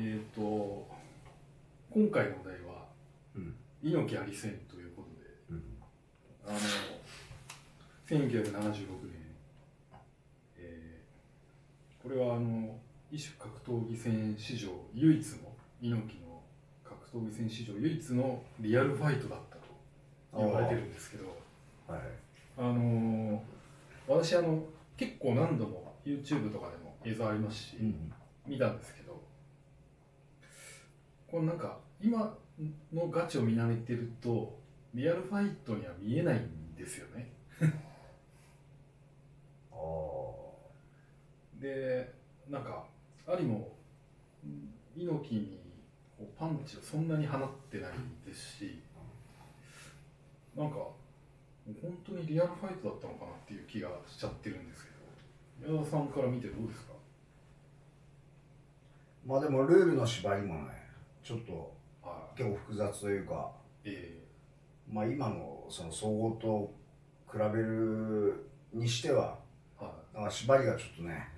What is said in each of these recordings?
えっ、と今回のお題はうん。猪木あり戦ということでうん。あの1976年、えーこれはあの異種格闘技戦史上唯一の猪木の格闘技戦史上唯一のリアルファイトだったと言われてるんですけどはい。あの私あの結構何度も YouTube とかでも映像ありますし、うん。見たんですけどこれなんか今のガチを見慣れてるとリアルファイトには見えないんですよね。あでなんか有もん猪木にパンチをそんなに放ってないですしなんかもう本当にリアルファイトだったのかなっていう気がしちゃってるんですけど矢田さんから見てどうですか？まあでもルールの縛りもねちょっとはい。結構複雑というかえまあ今のその総合と比べるにしてはーはなんか縛りがちょっとね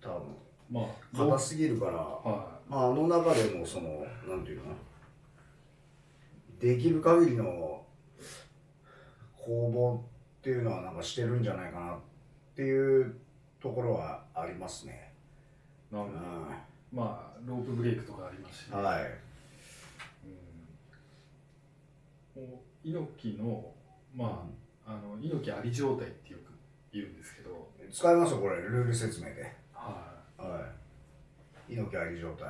多分いまあ硬すぎるからはまああの中でもそのなんていうのできる限りの攻防っていうのはなんかしてるんじゃないかなっていうところはありますね。いなるうほどまあロープブレイクとかありますし、ん、はい。うん、こう猪木のまああの猪木あり状態ってよく言うんですけど、使いますよこれルール説明で。ははい。猪木あり状態。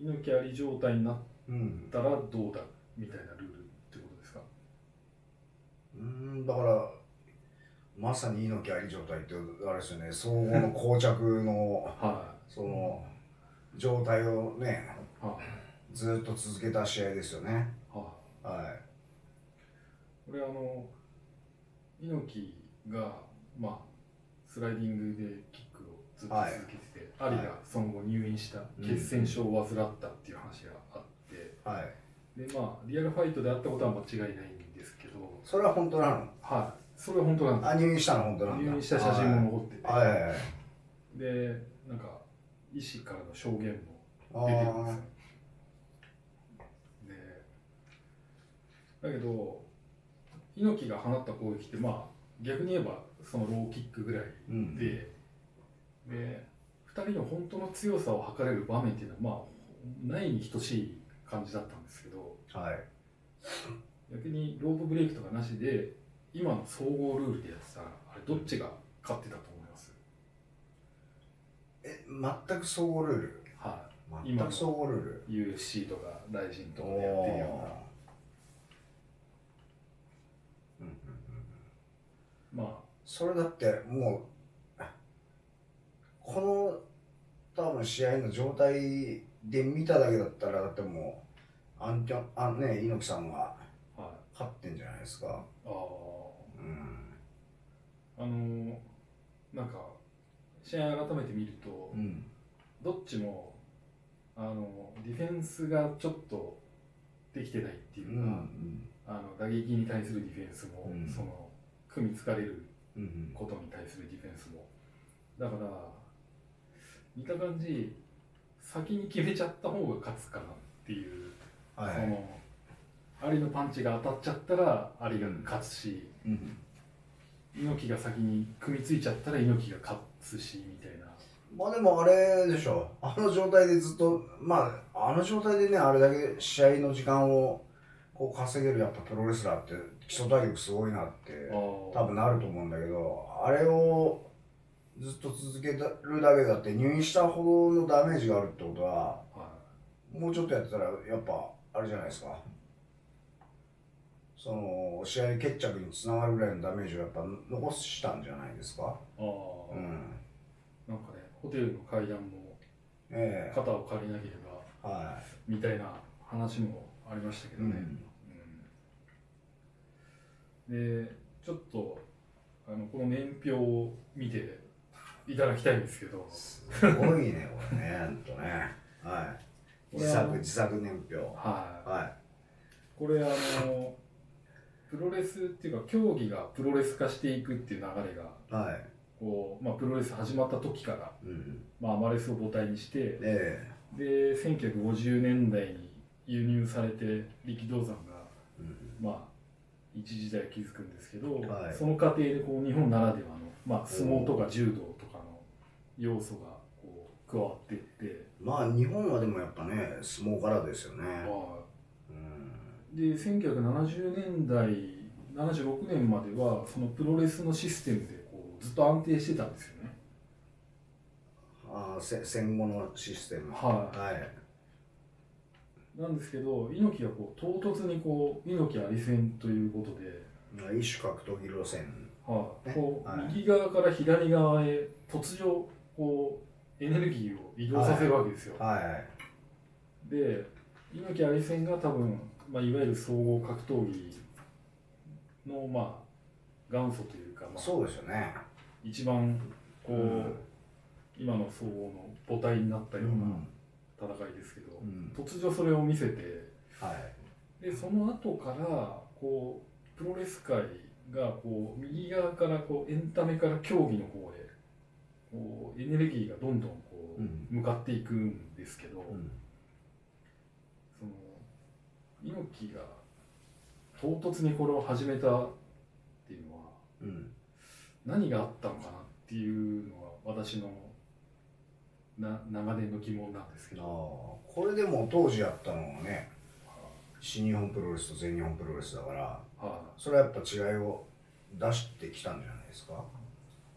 い、猪木あり状態になっうん。たらどうだみたいなルールってことですか？うんだからまさに猪木あり状態ってあれですよね総合の膠着のはその状態をねい、はずっと続けた試合ですよね。い、はい、はこれあの猪木がまあスライディングでキックをずっと続けてて、アリがその後入院した血栓症を患ったっていう話があって、い。はい。でまあリアルファイトであったことは間違いないんですけど。それは本当なの？はい。それは本当なんですあ、入院したの本当なんだ。入院した写真も残ってて、はい。はい。はい。でなんか医師からの証言あも出てるんですーよでだけど猪木が放った攻撃ってまあ逆に言えばそのローキックぐらいうん。で、で2人の本当の強さを測れる場面っていうのはまあないに等しい感じだったんですけどはい。逆にロープブレイクとかなしで今の総合ルールでやってたらあれどっちが勝ってたと全く総合ルール。はい。全く総合ルール UFC とか大臣とかでやってるような。まあそれだってもうこの多分試合の状態で見ただけだったらだってもうあんちゃんあね猪木さんがはい。勝ってんじゃないですか。あうん。ああのーなんか試合改めて見るとうん。どっちもあのディフェンスがちょっとできてないっていううんか、あの打撃に対するディフェンスも、うん。その組みつかれるうんうん。ことに対するディフェンスも。だから見た感じ先に決めちゃった方が勝つかなっていう、はい。そのアリのパンチが当たっちゃったらアリが勝つし、うん。猪木が先に組みついちゃったら猪木が勝つしみたいな。まあでもあれでしょ。あの状態でずっとまああの状態でねあれだけ試合の時間をこう稼げるやっぱプロレスラーって基礎体力すごいなって多多分なると思うんだけどあれをずっと続けるだけだって入院したほどのダメージがあるってことははもうちょっとやってたらやっぱあれじゃないですかその試合決着につながるぐらいのダメージをやっぱ残したんじゃないですか？いああ、うん。なんかねホテルの階段もえ肩を借りなければえはみたいな話もありましたけい、どね、うん。でちょっとあのこの年表を見ていただきたいんですけど。すごいねこれねほんとね。はい。自作自作年表。はい。はこれあのプロレスっていうか競技がプロレス化していくっていう流れがいはい。こう、まあ、プロレス始まった時から、うん。まあ、アマレスを母体にしてえで1950年代に輸入されて力道山がうん。まあ一時代築くんですけど、はい。その過程でこう日本ならではの、まあ、相撲とか柔道とかの要素がこう加わっていって、まあ日本はでもやっぱね相撲からですよね、まあうん、で1970年代76年まではそのプロレスのシステムでこうずっと安定してたんですよね。ああせ戦後のシステム。はい。はい。なんですけど猪木がこう唐突にこう猪木あり戦ということで、まあ一種格闘技路線。はい。ね。こうはい。右側から左側へ突如こうエネルギーを移動させるわけですよ。はい。はい。で猪木あり戦が多分、まあ、いわゆる総合格闘技のまあ元祖というか、まあ、そうですよね。一番こう、うん。今の総合の母体になったよううなん戦いですけど、うん。突如それを見せてはい。でその後からこうプロレス界がこう右側からこうエンタメから競技の方へこうエネルギーがどんどんこううん。向かっていくんですけど、うん。その猪木が唐突にこれを始めたっていうのはうん何があったのかなっていうのが私のな長年の疑問なんですけああど。これでも当時やったのはね新日本プロレスと全日本プロレスだからはそれはやっぱ違いを出してきたんじゃないですか？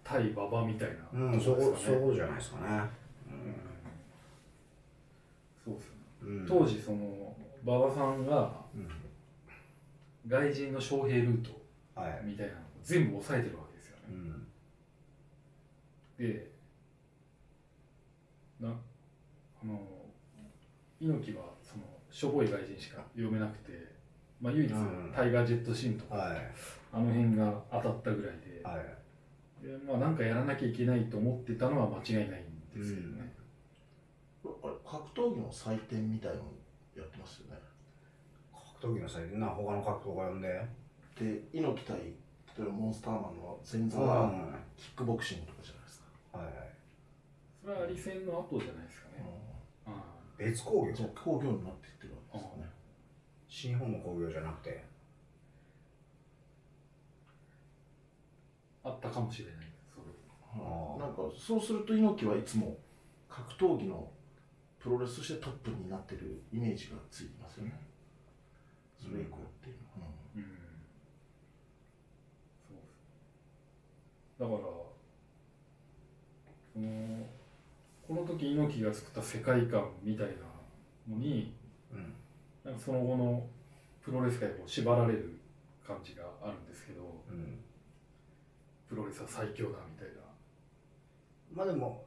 対馬場みたいなうんそこそうじゃないですかね。そうですね。うん、うん、当時その馬場さんがうん。外人の招聘ルートはい。みたいなのを全部抑えてるわけですよね。うん。でなあの猪木はそのしょぼい外人しか読めなくて、まあ、唯一うん。タイガー・ジェット・シーンとか、はい。あの辺が当たったぐらいで,、はい。でまあ、なんかやらなきゃいけないと思ってたのは間違いないんですけどね。あれ格闘技の祭典みたいのやってますよね。格闘技の際にな他の格闘家呼んで。で猪木対例えばモンスターマンの前座うん。はキックボクシングとかじゃないですか、はいはい。それはアリ戦の後じゃないですかね。あ別工業？じゃあ工業になっていってるわけですよね新日本の工業じゃなくて。あったかもしれない。それ。なんかそうすると猪木はいつも格闘技のプロレスとしてトップになってるイメージがついてますよね。それ以降っていうのは、うん。そうです。だからそのこの時猪木が作った世界観みたいなのにうん。なんかその後のプロレス界を縛られる感じがあるんですけどうん。プロレスは最強だみたいな。まあでも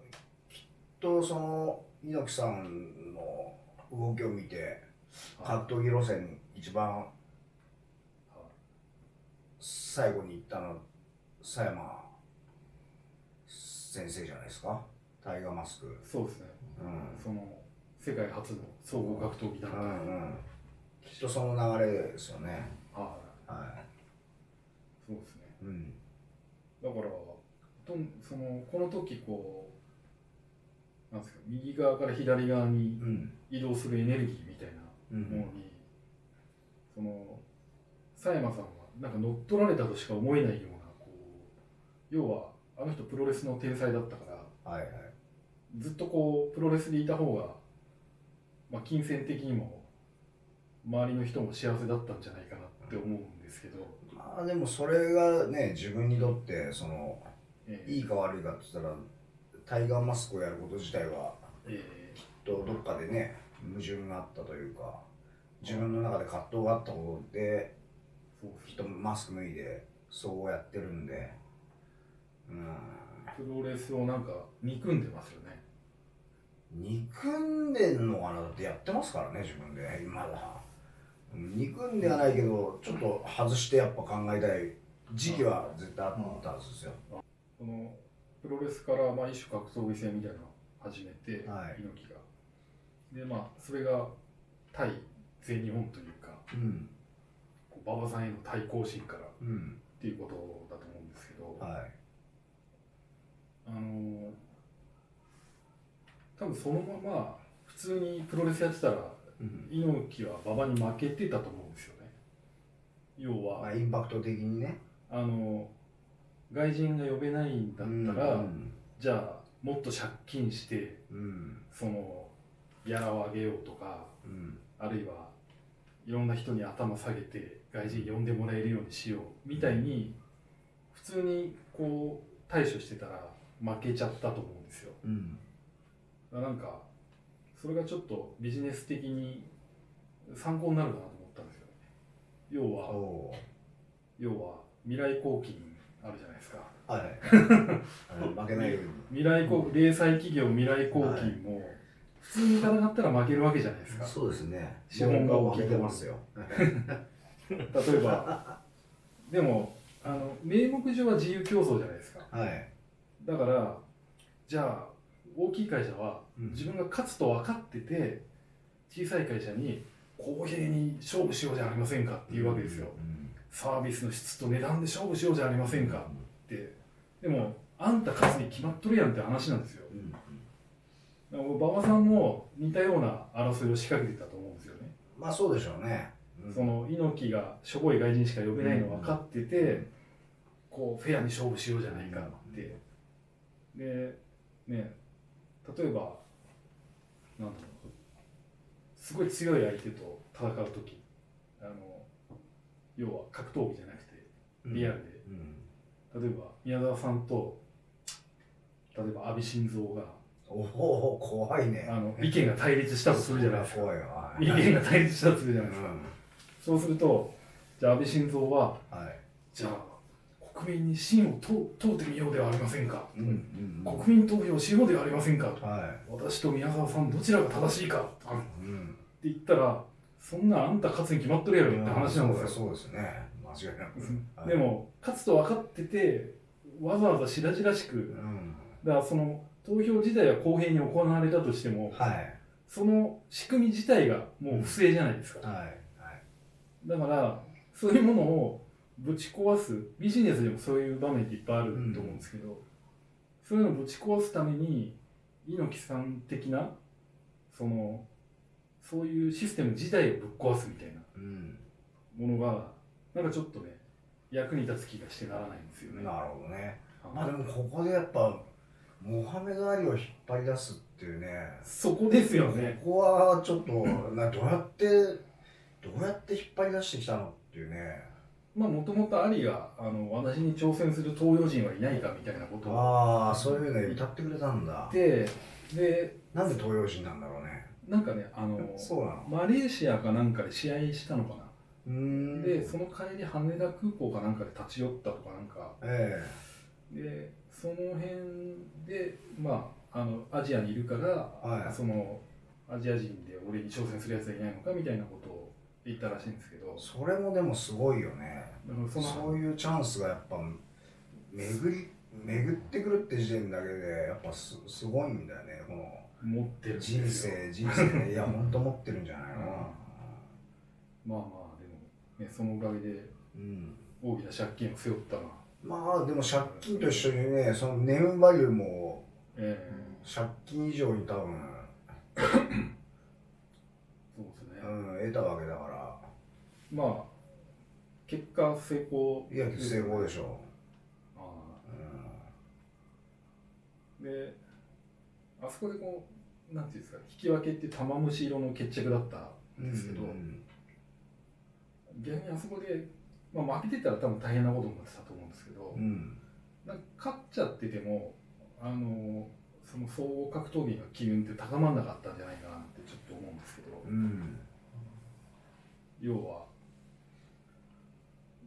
きっとその猪木さんの動きを見て格闘技路線一番最後に行ったのは佐山先生じゃないですか？タイガーマスク。そうですね。うん。その世界初の総合格闘技団体、うんうん。きっとその流れですよね。はい。はそうですね。いうん。だからとんそのこの時こうなんですか右側から左側にうん。移動するエネルギーみたいなうん。ものに、その佐山さんはなんか乗っ取られたとしか思えないようなこう要はあの人プロレスの天才だったからはいはい。ずっとこうプロレスでいた方が、まあ、金銭的にも周りの人も幸せだったんじゃないかなって思うんですけど、まあでもそれがね自分にとってそのええ。いいか悪いかって言ったらタイガーマスクをやること自体はえとどっかでね矛盾があったというか自分の中で葛藤があったことできっとマスク脱いでそうやってるんでうん。プロレスをなんか憎んでますよね。憎んでんのかな？だってやってますからね自分で今だうん憎んではないけどちょっと外してやっぱ考えたい時期は絶対あったはずですよ。このプロレスからまあ一種格闘技戦みたいなのを始めて、はい。猪木が。でまあそれが対全日本というかうん。こう馬場さんへの対抗心からっうん。ていうことだと思うんですけど、はい。あの多分そのまま普通にプロレスやってたらうん。猪木は馬場に負けてたと思うんですよね。要はまあインパクト的にね。あの外人が呼べないんだったら、うん。じゃあもっと借金してうん。そのギャラを上げようとかうん。あるいはいろんな人に頭下げて外人呼んでもらえるようにしようみたいに普通にこう対処してたら負けちゃったと思うんですよ。うん。なんかそれがちょっとビジネス的に参考になるかなと思ったんですよね。要はお要は未来抗菌あるじゃないですか。ーはい。はい。負けないように。未来抗零細企業未来抗菌も普通に戦ったら負けるわけじゃないですか。そうですね。資本が大きい負けてますよ。例えばでもあの名目上は自由競争じゃないですか。はい。だからじゃあ大きい会社はうん。自分が勝つと分かってて小さい会社に公平に勝負しようじゃありませんかっていうわけですよ。うんサービスの質と値段で勝負しようじゃありませんか。って。でもあんた勝つに決まっとるやんって話なんですよ。うん馬場さんも似たような争いを仕掛けてたと思うんですよね。まあそうでしょうね。うん。その猪木がしょぼい外人しか呼べないの分かってて、こうフェアに勝負しようじゃないかって、でね例えばなんだろう。すごい強い相手と戦う時。あの要は格闘技じゃなくてリアルで、うん。例えば宮沢さんと例えば阿部晋三がおお怖いね。あの意見が対立したとするじゃないですか。意見が対立したとするじゃないですか、うん。そうするとじゃあ安倍晋三ははい。じゃあ国民に信を問問うてみようではありませんか、うんうん国民投票しようではありませんか、は私と宮沢さんどちらが正しいか。って言ったらそんなあんた勝つに決まっとるやろって話なんですよ、そうですね。間違いなく。はいでも勝つと分かっててわざわざ白々しくうん。だからその投票自体は公平に行われたとしてもはい。その仕組み自体がもう不正じゃないですか、はいはい。だからそういうものをぶち壊すビジネスでもそういう場面っていっぱいあると思うんですけど、そういうのをぶち壊すために猪木さん的なそのそういうシステム自体をぶっ壊すみたいなうんものがなんかちょっとね役に立つ気がしてならないんですよね。なるほどね。はい。まあでもここでやっぱモハメド・アリを引っ張り出すっていうね。そこですよね。ここはちょっとなどうやってどうやって引っ張り出してきたのっていうね。まあもともとアリがあの私に挑戦する東洋人はいないかみたいなことをああそういうの歌ってくれたんだ。言ってでなんで東洋人なんだろうねなんかねあのそうなの？マレーシアかなんかで試合したのかな？うーん。でその帰り羽田空港かなんかで立ち寄ったとかなんか。えでその辺でまああのアジアにいるから、はい。そのアジア人で俺に挑戦するやつはいないのかみたいなことを言ったらしいんですけど。えそれもでもすごいよね。だからそのそういうチャンスがやっぱ巡り巡ってくるって時点だけでやっぱすすごいんだよねこの持ってる人生。人生ね。いや本当持ってるんじゃないの。かなまあまあでも、ね、そのおかげでうん。大きな借金を背負ったな、まあでも借金と一緒にねそのネームバリューもえ借金以上に多分、え そうですね、うん、得たわけだから。まあ結果成功いや成功でしょ。あう、あであそこでこうなんていうんですか引き分けって玉虫色の決着だったうんんですけど、うん逆にあそこで、まあ、負けてたら多分大変なことになってたと思うんですけど、うん。なんか勝っちゃっててもあのその総合格闘技の機運って高まらなかったんじゃないかなってちょっと思うんですけど、うん。要は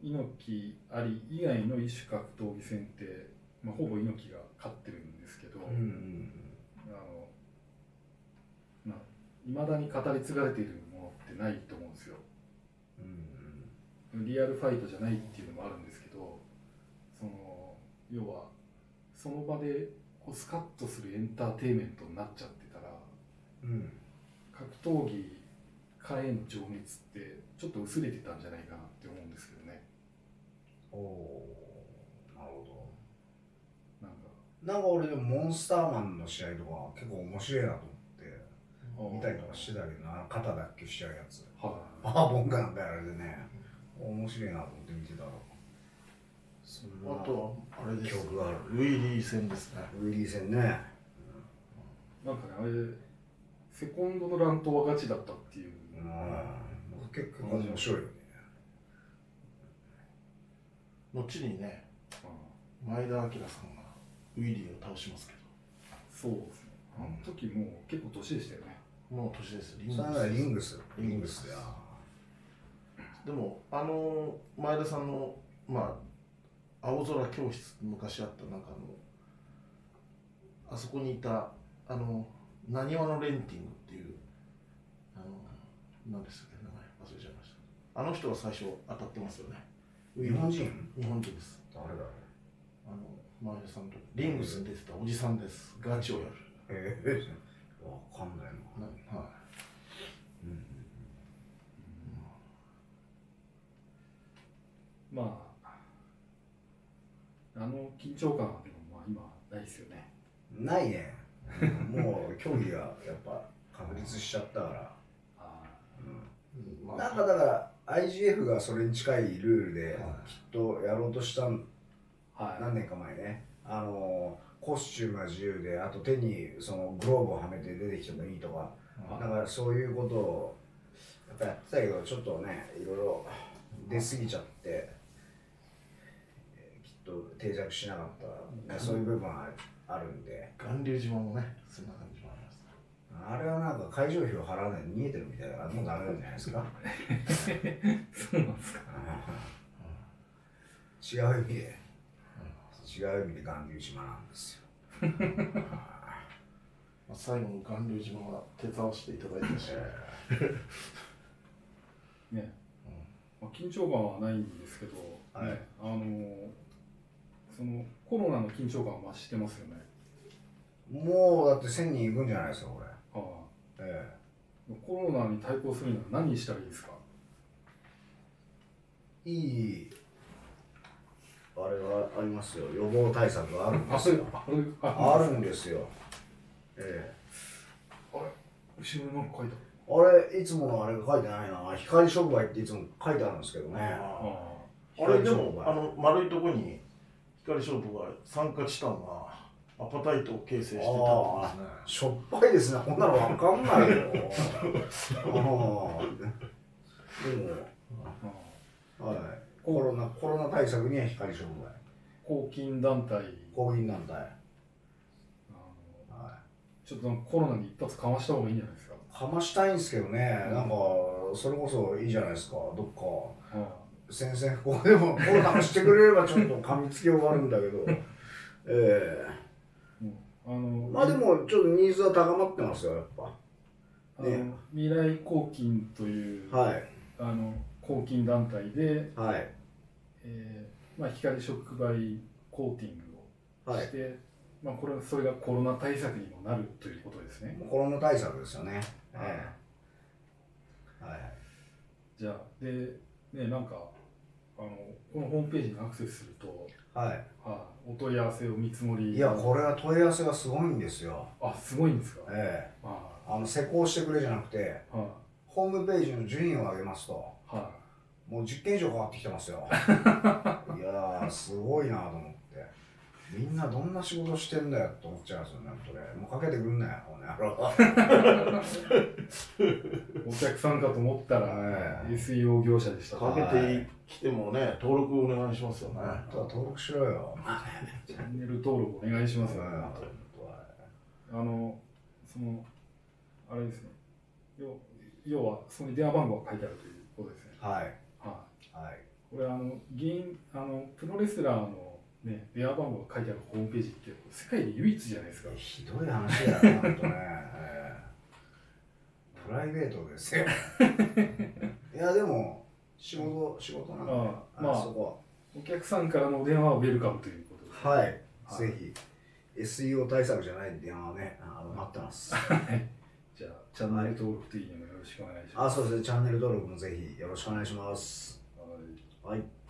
猪木あり以外の一種格闘技戦って、まあ、ほぼ猪木が勝ってるんですけど、うんうんあのまあ、未だに語り継がれているものってないと思うんですよ。うん。リアルファイトじゃないっていうのもあるんですけどその要はその場でこうスカッとするエンターテインメントになっちゃってたらうん。格闘技家への情熱ってちょっと薄れてたんじゃないかなって思うんですけどね。おおーなるほなんか。どなんか俺でもモンスターマンの試合とか結構面白いなと思見たりとかしてたけどな肩脱臼しちゃうやつ。はバーボンかなんかやられてね。面白いなと思って見てたらあとはあれです。記憶がある。ウィリー戦ですね。ウィリー戦ね。い。なんかね、あれ、セコンドの乱闘はガチだったっていう。うん。結構面白いよね。後にねうん。前田明さんがウィリーを倒しますけそうですね。あの時もう結構年でしたよね。どもう年ですリンそれはリンググスリングスでもあの前田さんのまあ青空教室昔あったなんかあのあそこにいたあのなにわのレンティングっていうあの何でしたっけ名前忘れちゃいました。あの人が最初当たってますよね。日本人。日本人です。誰だろう。あの前田さんとリングスに出てたおじさんです。ガチをやる。ええわかんないな。なはい。まあ、あの緊張感はでもまあ今ないですよね。ないね。もう競技がやっぱ確立しちゃったから。あうん。まあ。なんかだから IGF がそれに近いルールではい。きっとやろうとしたはい。何年か前ね。あのコスチュームが自由であと手にそのグローブをはめて出てきてもいいとか。はいだからそういうことをやっぱやってたけどちょっとねいろいろ出過ぎちゃってえーきっと定着しなかった、ね、そういう部分はあるんで。巌流島もねそんな感じもあります。あれはなんか会場費を払わないで逃げてるみたいだからもうダメなんじゃないですか。そうなんですか。違う意味で違う意味で巌流島なんですよ まあ、最後の巌流島は手伝わせていただいたし、ね。まあ、緊張感はないんですけど、はいね、あのそのコロナの緊張感は増してますよね。もうだって1000人いくんじゃないですかこれはえい。コロナに対抗するには何したらいいですか？えいいありますよ。予防対策があるんですよ。あるんですよ。えあれ？後ろになんか書いてえあれいつものあれが書いてないな。光触媒っていつも書いてあるんですけどね。あれでもあの丸いとこに光勝負が参加したのがアパタイトを形成してたんですね。しょっぱいですね。こんなのわかんないよ。ああであもはい。コロナコロナ対策には光触媒抗菌団体。抗菌団体。あのはちょっとコロナに一発かました方がいいんじゃないですか。いかましたいんですけどね。なんかそれこそいいじゃないですか。どっか。あ宣戦布告でもコロナがしてくれればちょっと噛みつきようがあるんだけど。えあのえまあでもちょっとニーズは高まってますよやっぱ。あの未来抗菌という、はい。あの抗菌団体で、はい。えーまあ、光触媒コーティングをはい。して、まあ、これそれがコロナ対策にもなるということですね。コロナ対策ですよね。えはい。えはいじゃあでねなんかあのこのホームページにアクセスすると、はい。はい、お問い合わせを見積もりいやこれは問い合わせがすごいんですよ。あすごいんですか？ええ。ああの施工してくれじゃなくてはホームページの順位を上げますとい。はもう10件以上変わってきてますよ。い やーすごいなと思って。みんなどんな仕事してんだよって思っちゃいますよね本当ね。もうかけてくんなよこの お客さんかと思ったら、はい。SEO 業者でした。かけてきてもね登録お願いしますよね。あとは登録しろよ。チャンネル登録お願いしますよ、うんあのそのあれですね。要要はそこに電話番号が書いてあるということですね。はい。ははいいこれあの議員あのプロレスラーのね電話番号が書いてあるホームページって世界で唯一じゃないですか。ひどい話だよな本当ね、ええ。プライベートですよ。いやでも仕事仕事なんでまあそこお客さんからのお電話はウェルカムということで。す、ははい、はい。ぜひ SEO 対策じゃない電話はねあの待ってます。じゃあチャンネル登録といいねもよろしくお願いします。あそうですね。チャンネル登録もぜひよろしくお願いします。はいはい。